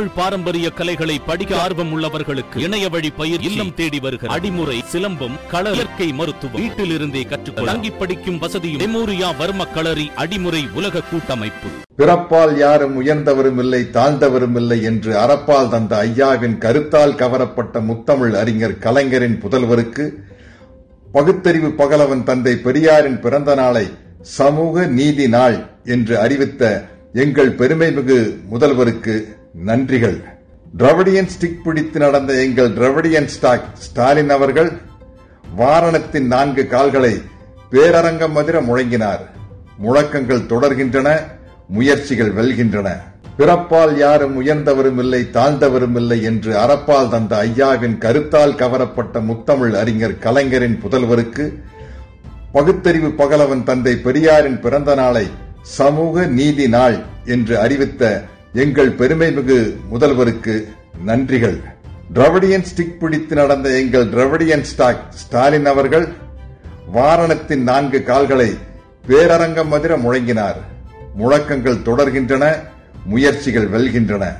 தமிழ் பாரம்பரிய கலைகளை படிக்க ஆர்வம் உள்ளவர்களுக்கு இணைய வழி பயிர் இல்லம் தேடி வருகிற அடிமுறை சிலம்பம் கள இயற்கை மருத்துவம் வீட்டில் இருந்தே கற்றுக்கொள்ள தங்கி படிக்கும் வசதியும் மெமோரியா வர்ம களரி அடிமுறை உலக கூட்டமைப்பு. பிறப்பால் யாரும் உயர்ந்தவரும் இல்லை தாழ்ந்தவரும் இல்லை என்று அறப்பால் தந்த ஐயாவின் கருத்தால் கவரப்பட்ட முத்தமிழ் அறிஞர் கலைஞரின் புதல்வருக்கு பகுத்தறிவு பகலவன் தந்தை பெரியாரின் பிறந்த நாளை சமூக நீதி நாள் என்று அறிவித்த எங்கள் பெருமைமிகு முதல்வருக்கு நன்றிகள். திராவிடியன் ஸ்டிக் பிடித்து நடந்த எங்கள் டிரவடியன் ஸ்டாக் ஸ்டாலின் அவர்கள் வாரணத்தின் நான்கு கால்களை பேரரங்கம் மதிர முழங்கினார். முழக்கங்கள் தொடர்கின்றன முயற்சிகள் வெல்கின்றன. பிறப்பால் யாரும் உயர்ந்தவரும் இல்லை தாழ்ந்தவரும் இல்லை என்று அறப்பால் தந்த ஐயாவின் கருத்தால் கவரப்பட்ட முத்தமிழ் அறிஞர் கலைஞரின் புதல்வருக்கு பகுத்தறிவு பகலவன் தந்தை பெரியாரின் பிறந்த நாளை சமூக நீதி நாள் என்று அறிவித்த எங்கள் பெருமைமிகு முதல்வருக்கு நன்றிகள். திராவிடியன் ஸ்டிக் பிடித்து நடந்த எங்கள் திராவிடியன் ஸ்டாக் ஸ்டாலின் அவர்கள் வாரணத்தின் நான்கு கால்களை பேரரங்கம் மதிர முழங்கினார். முழக்கங்கள் தொடர்கின்றன முயற்சிகள் வெல்கின்றன.